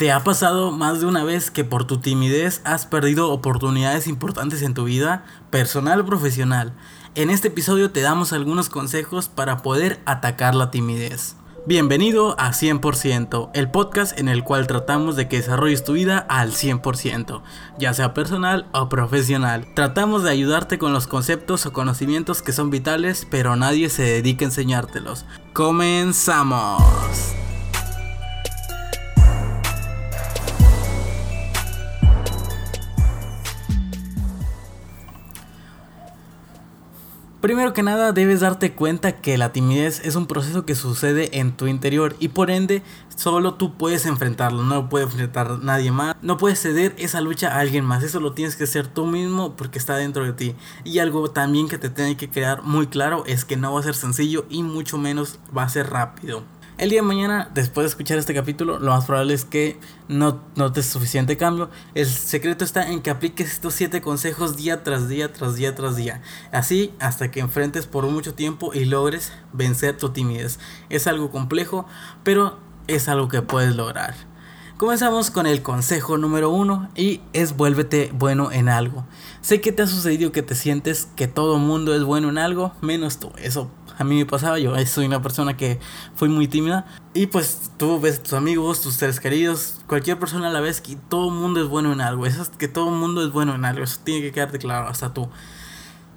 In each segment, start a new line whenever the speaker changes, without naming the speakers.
¿Te ha pasado más de una vez que por tu timidez has perdido oportunidades importantes en tu vida, personal o profesional? En este episodio te damos algunos consejos para poder atacar la timidez. Bienvenido a 100%, el podcast en el cual tratamos de que desarrolles tu vida al 100%, ya sea personal o profesional. Tratamos de ayudarte con los conceptos o conocimientos que son vitales, pero nadie se dedica a enseñártelos. Comenzamos. Primero que nada debes darte cuenta que la timidez es un proceso que sucede en tu interior y por ende solo tú puedes enfrentarlo, no lo puede enfrentar nadie más, no puedes ceder esa lucha a alguien más, eso lo tienes que hacer tú mismo porque está dentro de ti. Y algo también que te tiene que quedar muy claro es que no va a ser sencillo y mucho menos va a ser rápido. El día de mañana, después de escuchar este capítulo, lo más probable es que no notes suficiente cambio. El secreto está en que apliques estos 7 consejos día tras día, tras día, tras día. Así hasta que enfrentes por mucho tiempo y logres vencer tu timidez. Es algo complejo, pero es algo que puedes lograr. Comenzamos con el consejo número uno y es vuélvete bueno en algo. Sé que te ha sucedido que te sientes que todo mundo es bueno en algo, menos tú. Eso a mí me pasaba, yo soy una persona que fui muy tímida y pues tú ves tus amigos, tus seres queridos, cualquier persona a la vez que todo mundo es bueno en algo, eso es que todo mundo es bueno en algo, eso tiene que quedarte claro hasta tú.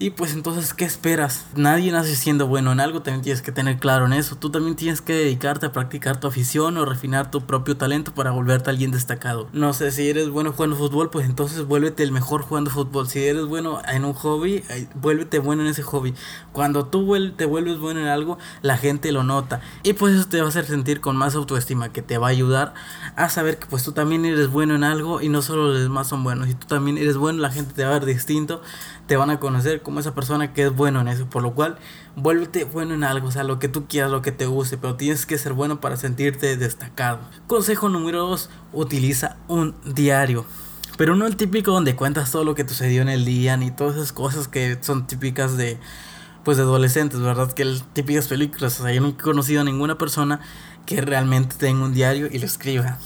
Y pues entonces, ¿qué esperas? Nadie nace siendo bueno en algo, también tienes que tener claro en eso. Tú también tienes que dedicarte a practicar tu afición o refinar tu propio talento para volverte alguien destacado. No sé, si eres bueno jugando fútbol, pues entonces vuélvete el mejor jugando fútbol. Si eres bueno en un hobby, vuélvete bueno en ese hobby. Cuando tú te vuelves bueno en algo, la gente lo nota. Y pues eso te va a hacer sentir con más autoestima, que te va a ayudar a saber que pues tú también eres bueno en algo y no solo los demás son buenos. Si tú también eres bueno, la gente te va a ver distinto, te van a conocer como esa persona que es bueno en eso. Por lo cual, vuélvete bueno en algo, o sea, lo que tú quieras, lo que te guste, pero tienes que ser bueno para sentirte destacado. Consejo número 2, utiliza un diario. Pero no el típico donde cuentas todo lo que sucedió en el día, ni todas esas cosas que son típicas de pues de adolescentes, ¿verdad? Que típicas películas, o sea, yo nunca he conocido a ninguna persona que realmente tenga un diario y lo escriba.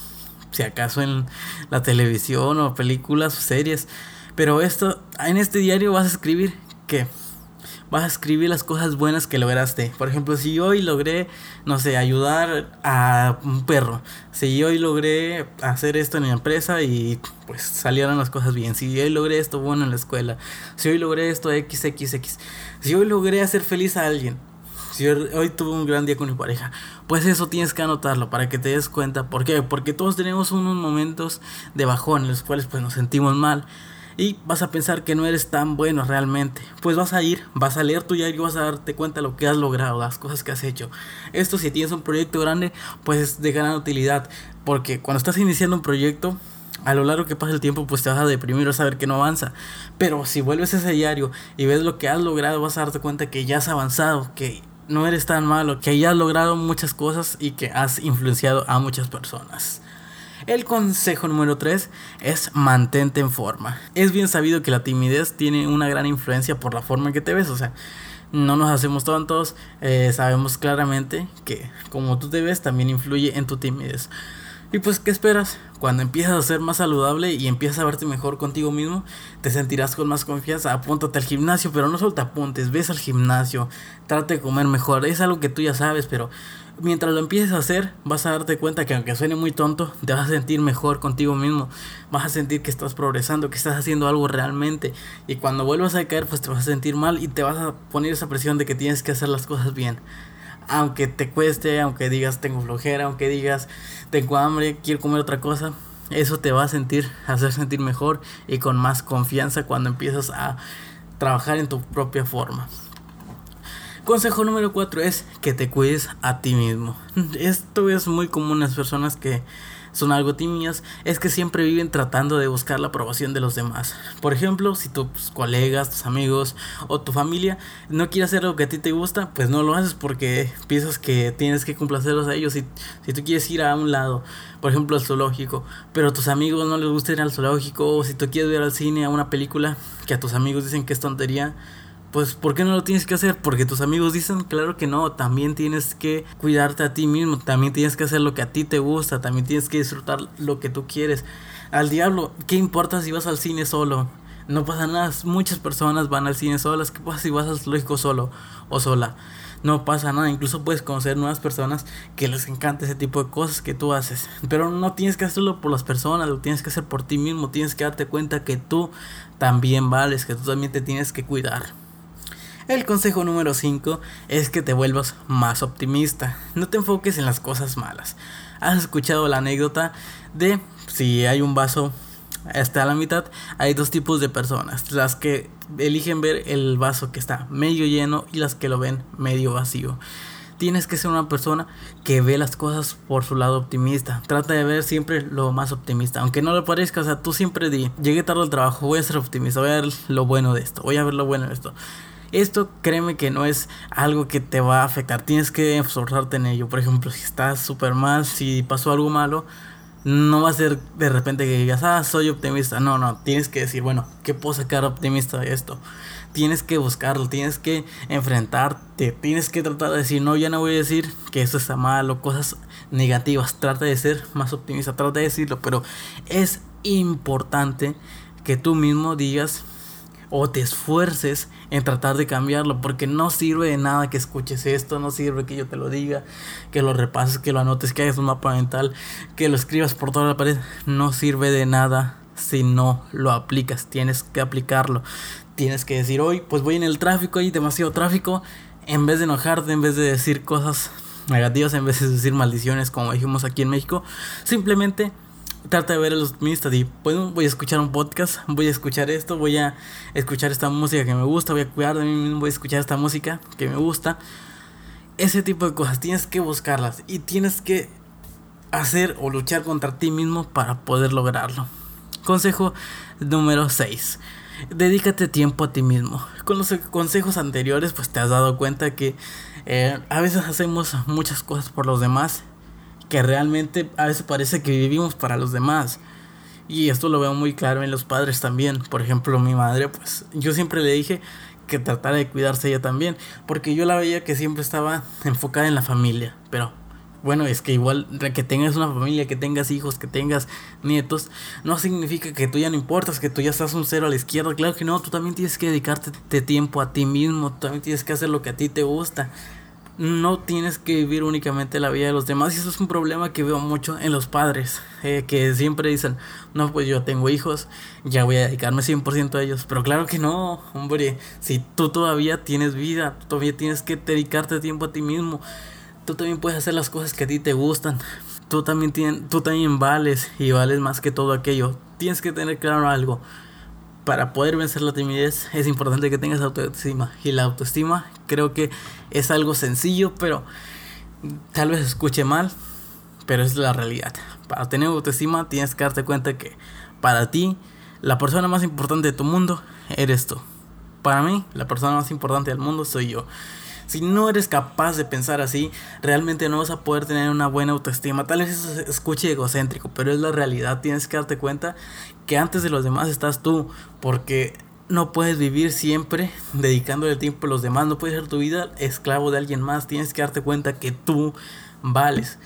Si acaso en la televisión o películas o series, pero esto, en este diario vas a escribir que vas a escribir las cosas buenas que lograste. Por ejemplo, si hoy logré, no sé, ayudar a un perro. Si hoy logré hacer esto en mi empresa y pues salieron las cosas bien. Si hoy logré esto bueno en la escuela. Si hoy logré esto XXX. Si hoy logré hacer feliz a alguien. Si hoy tuve un gran día con mi pareja, pues eso tienes que anotarlo para que te des cuenta. ¿Por qué? Porque todos tenemos unos momentos de bajón en los cuales pues nos sentimos mal y vas a pensar que no eres tan bueno realmente. Pues vas a ir, vas a leer tu diario vas a darte cuenta de lo que has logrado, las cosas que has hecho. Esto si tienes un proyecto grande, pues es de gran utilidad, porque cuando estás iniciando un proyecto, a lo largo que pasa el tiempo, pues te vas a deprimir, vas a ver que no avanza. Pero si vuelves a ese diario y ves lo que has logrado, vas a darte cuenta que ya has avanzado, que no eres tan malo, que ya has logrado muchas cosas y que has influenciado a muchas personas. El consejo número 3 es mantente en forma. Es bien sabido que la timidez tiene una gran influencia por la forma en que te ves, o sea, no nos hacemos tontos, eh, sabemos claramente que como tú te ves también influye en tu timidez. Y pues, ¿qué esperas? Cuando empiezas a ser más saludable y empiezas a verte mejor contigo mismo, te sentirás con más confianza. Apúntate al gimnasio, pero no solo te apuntes, ves al gimnasio, trate de comer mejor. Es algo que tú ya sabes, pero mientras lo empieces a hacer, vas a darte cuenta que aunque suene muy tonto, te vas a sentir mejor contigo mismo. Vas a sentir que estás progresando, que estás haciendo algo realmente. Y cuando vuelvas a caer, pues te vas a sentir mal y te vas a poner esa presión de que tienes que hacer las cosas bien. Aunque te cueste, aunque digas tengo flojera, aunque digas tengo hambre, quiero comer otra cosa, eso te va a sentir, hacer sentir mejor y con más confianza cuando empiezas a trabajar en tu propia forma. Consejo número 4 es que te cuides a ti mismo. Esto es muy común en las personas que son algo tímidas, es que siempre viven tratando de buscar la aprobación de los demás. Por ejemplo, si tus colegas, tus amigos o tu familia no quiere hacer lo que a ti te gusta, pues no lo haces porque piensas que tienes que complacerlos a ellos. Si, si tú quieres ir a un lado, por ejemplo, al zoológico, pero a tus amigos no les gusta ir al zoológico, o si tú quieres ver al cine a una película que a tus amigos dicen que es tontería, pues ¿por qué no lo tienes que hacer? Porque tus amigos dicen, claro que no, también tienes que cuidarte a ti mismo, también tienes que hacer lo que a ti te gusta, también tienes que disfrutar lo que tú quieres. Al diablo, ¿qué importa si vas al cine solo? No pasa nada, muchas personas van al cine solas, ¿qué pasa si vas al lógico solo o sola? No pasa nada, incluso puedes conocer nuevas personas que les encanta ese tipo de cosas que tú haces. Pero no tienes que hacerlo por las personas, lo tienes que hacer por ti mismo, tienes que darte cuenta que tú también vales, que tú también te tienes que cuidar. El consejo número 5 es que te vuelvas más optimista. No te enfoques en las cosas malas. ¿Has escuchado la anécdota de si hay un vaso hasta la mitad, hay dos tipos de personas, las que eligen ver el vaso que está medio lleno y las que lo ven medio vacío. Tienes que ser una persona que ve las cosas por su lado optimista. Trata de ver siempre lo más optimista. Aunque no lo parezca, o sea, tú siempre di, llegué tarde al trabajo, voy a ser optimista, voy a ver lo bueno de esto, voy a ver lo bueno de esto. Esto créeme que no es algo que te va a afectar. Tienes que esforzarte en ello. Por ejemplo, si estás súper mal, si pasó algo malo, no va a ser de repente que digas, ah, soy optimista. No, no, tienes que decir, bueno, ¿qué puedo sacar optimista de esto? Tienes que buscarlo, tienes que enfrentarte, tienes que tratar de decir, no, ya no voy a decir que eso está mal o cosas negativas. Trata de ser más optimista, trata de decirlo, pero es importante que tú mismo digas o te esfuerces en tratar de cambiarlo, porque no sirve de nada que escuches esto, no sirve que yo te lo diga, que lo repases, que lo anotes, que hagas un mapa mental, que lo escribas por toda la pared, no sirve de nada si no lo aplicas, tienes que aplicarlo, tienes que decir hoy, pues voy en el tráfico, hay demasiado tráfico, en vez de enojarte, en vez de decir cosas negativas, en vez de decir maldiciones como dijimos aquí en México, simplemente trata de ver a los optimistas y voy a escuchar un podcast, voy a escuchar esto, voy a escuchar esta música que me gusta, voy a cuidar de mí mismo, voy a escuchar esta música que me gusta. Ese tipo de cosas tienes que buscarlas y tienes que hacer o luchar contra ti mismo para poder lograrlo. Consejo número 6. Dedícate tiempo a ti mismo. Con los consejos anteriores pues te has dado cuenta que eh, a veces hacemos muchas cosas por los demás que realmente a veces parece que vivimos para los demás. Y esto lo veo muy claro en los padres también. Por ejemplo, mi madre, pues yo siempre le dije que tratara de cuidarse ella también, porque yo la veía que siempre estaba enfocada en la familia, pero bueno, es que igual que tengas una familia, que tengas hijos, que tengas nietos, no significa que tú ya no importas, que tú ya estás un cero a la izquierda. Claro que no, tú también tienes que dedicarte tiempo a ti mismo, tú también tienes que hacer lo que a ti te gusta no tienes que vivir únicamente la vida de los demás y eso es un problema que veo mucho en los padres eh, que siempre dicen no pues yo tengo hijos ya voy a dedicarme 100% a ellos pero claro que no hombre si tú todavía tienes vida todavía tienes que dedicarte tiempo a ti mismo tú también puedes hacer las cosas que a ti te gustan tú también, tienes, tú también vales y vales más que todo aquello tienes que tener claro algo para poder vencer la timidez es importante que tengas autoestima. Y la autoestima creo que es algo sencillo, pero tal vez escuche mal, pero es la realidad. Para tener autoestima tienes que darte cuenta que para ti la persona más importante de tu mundo eres tú. Para mí la persona más importante del mundo soy yo. Si no eres capaz de pensar así, realmente no vas a poder tener una buena autoestima. Tal vez eso escuche egocéntrico, pero es la realidad. Tienes que darte cuenta que antes de los demás estás tú, porque no puedes vivir siempre dedicándole tiempo a los demás, no puedes ser tu vida esclavo de alguien más, tienes que darte cuenta que tú vales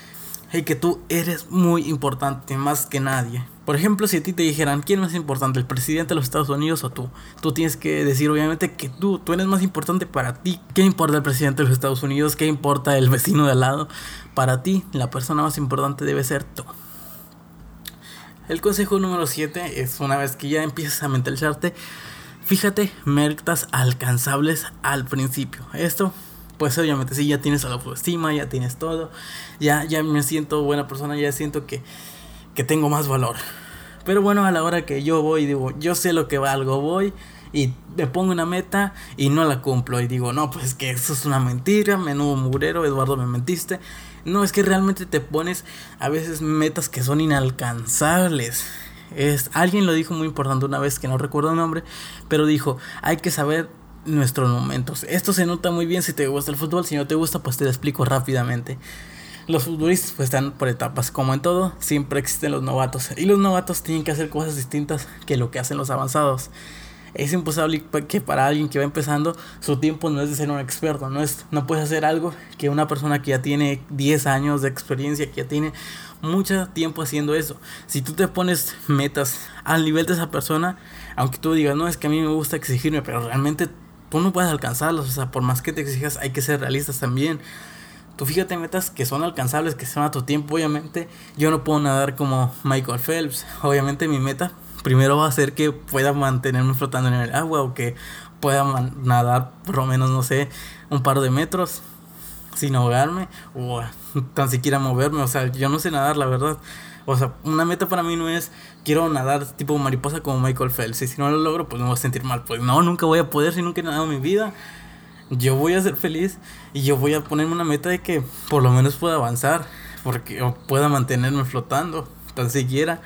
y que tú eres muy importante más que nadie. Por ejemplo, si a ti te dijeran, ¿quién es más importante, el presidente de los Estados Unidos o tú? Tú tienes que decir obviamente que tú, tú eres más importante para ti. ¿Qué importa el presidente de los Estados Unidos? ¿Qué importa el vecino de al lado? Para ti, la persona más importante debe ser tú. El consejo número 7 es una vez que ya empiezas a mentalizarte, fíjate metas alcanzables al principio. Esto pues obviamente si ya tienes la autoestima, ya tienes todo, ya, ya me siento buena persona, ya siento que, que tengo más valor. Pero bueno, a la hora que yo voy, digo, yo sé lo que valgo, voy y me pongo una meta y no la cumplo. Y digo, no, pues que eso es una mentira, menudo murero, Eduardo, me mentiste. No, es que realmente te pones a veces metas que son inalcanzables. Es, alguien lo dijo muy importante una vez que no recuerdo el nombre, pero dijo, hay que saber nuestros momentos. Esto se nota muy bien si te gusta el fútbol, si no te gusta pues te lo explico rápidamente. Los futbolistas pues están por etapas, como en todo, siempre existen los novatos y los novatos tienen que hacer cosas distintas que lo que hacen los avanzados. es imposible que para alguien que va empezando su tiempo no es de ser un experto, no es no puedes hacer algo que una persona que ya tiene 10 años de experiencia, que ya tiene mucho tiempo haciendo eso. Si tú te pones metas al nivel de esa persona, aunque tú digas, "No, es que a mí me gusta exigirme", pero realmente tú no puedes alcanzarlos, o sea, por más que te exijas, hay que ser realistas también. Tú fíjate metas que son alcanzables, que son a tu tiempo, obviamente. Yo no puedo nadar como Michael Phelps. Obviamente mi meta primero va a ser que pueda mantenerme flotando en el agua o que pueda nadar por lo menos, no sé, un par de metros sin ahogarme tan siquiera moverme. O sea, yo no sé nadar, la verdad. O sea, una meta para mí no es quiero nadar tipo mariposa como Michael Phelps. Y si no lo logro, pues me voy a sentir mal. Pues no, nunca voy a poder si nunca he nadado en mi vida. Yo voy a ser feliz y yo voy a ponerme una meta de que por lo menos pueda avanzar. Porque o pueda mantenerme flotando, tan siquiera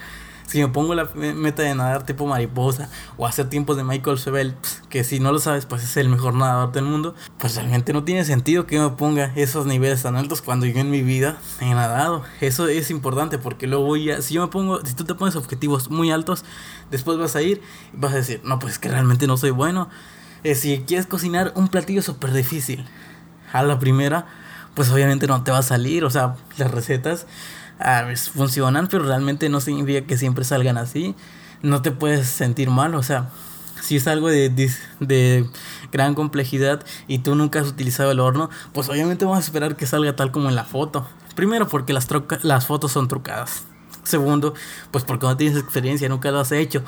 si me pongo la meta de nadar tipo mariposa o hacer tiempos de Michael Phelps, que si no lo sabes, pues es el mejor nadador del mundo, pues realmente no tiene sentido que me ponga esos niveles tan altos cuando yo en mi vida he nadado. Eso es importante porque luego voy a, si yo me pongo, si tú te pones objetivos muy altos, después vas a ir y vas a decir, no, pues es que realmente no soy bueno. Eh, si quieres cocinar un platillo súper difícil, a la primera, pues obviamente no te va a salir, o sea, las recetas a funcionan, pero realmente no significa que siempre salgan así. No te puedes sentir mal, o sea, si es algo de, de, gran complejidad y tú nunca has utilizado el horno, pues obviamente vamos a esperar que salga tal como en la foto. Primero porque las, las fotos son trucadas. Segundo, pues porque no tienes experiencia, nunca lo has hecho.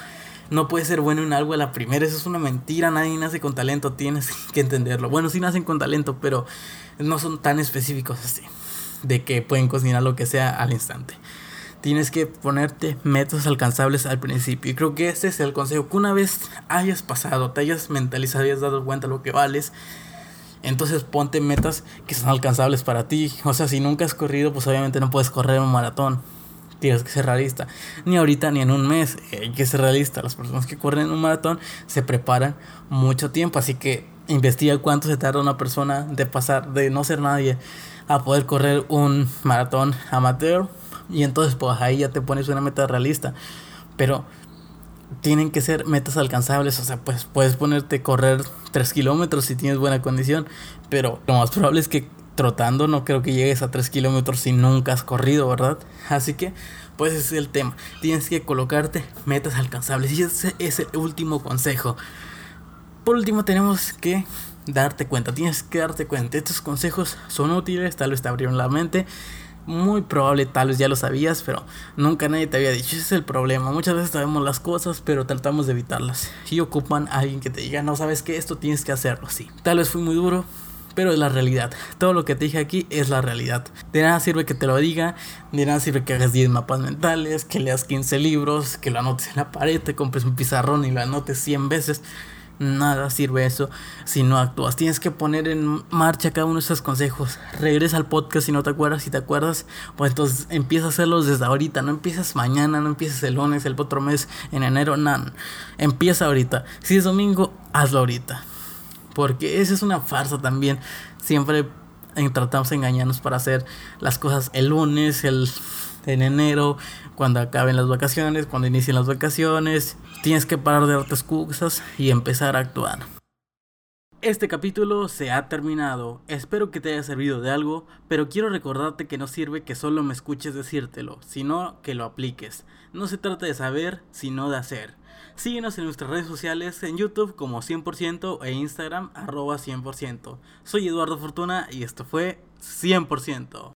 No puedes ser bueno en algo a la primera, eso es una mentira, nadie nace con talento, tienes que entenderlo. Bueno, sí nacen con talento, pero no son tan específicos así de que pueden cocinar lo que sea al instante. Tienes que ponerte metas alcanzables al principio. Y creo que este es el consejo. Que una vez hayas pasado, te hayas mentalizado, hayas dado cuenta lo que vales, entonces ponte metas que son alcanzables para ti. O sea, si nunca has corrido, pues obviamente no puedes correr un maratón. Tienes que ser realista. Ni ahorita ni en un mes. Hay que ser realista. Las personas que corren un maratón se preparan mucho tiempo. Así que investiga cuánto se tarda una persona de pasar de no ser nadie a poder correr un maratón amateur y entonces pues ahí ya te pones una meta realista. Pero tienen que ser metas alcanzables o sea pues puedes ponerte a correr 3 kilómetros si tienes buena condición pero lo más probable es que trotando no creo que llegues a 3 kilómetros si nunca has corrido verdad así que pues ese es el tema. Tienes que colocarte metas alcanzables y ese es el último consejo. Por último tenemos que darte cuenta, tienes que darte cuenta. Estos consejos son útiles, tal vez te abrieron la mente. Muy probable, tal vez ya lo sabías, pero nunca nadie te había dicho. Ese es el problema. Muchas veces sabemos las cosas, pero tratamos de evitarlas. Y ocupan a alguien que te diga, no sabes que esto tienes que hacerlo así. Tal vez fui muy duro, pero es la realidad. Todo lo que te dije aquí es la realidad. De nada sirve que te lo diga, de nada sirve que hagas 10 mapas mentales, que leas 15 libros, que lo anotes en la pared, te compres un pizarrón y lo anotes 100 veces nada sirve eso si no actúas. Tienes que poner en marcha cada uno de esos consejos. Regresa al podcast si no te acuerdas. Si te acuerdas, pues entonces empieza a hacerlos desde ahorita. No empiezas mañana, no empieces el lunes, el otro mes, en enero, nada. Empieza ahorita. Si es domingo, hazlo ahorita. Porque esa es una farsa también. Siempre tratamos de engañarnos para hacer las cosas el lunes, el en enero, cuando acaben las vacaciones, cuando inicien las vacaciones. Tienes que parar de darte excusas y empezar a actuar. Este capítulo se ha terminado. Espero que te haya servido de algo, pero quiero recordarte que no sirve que solo me escuches decírtelo, sino que lo apliques. No se trata de saber, sino de hacer. Síguenos en nuestras redes sociales en YouTube como 100% e Instagram arroba 100%. Soy Eduardo Fortuna y esto fue 100%.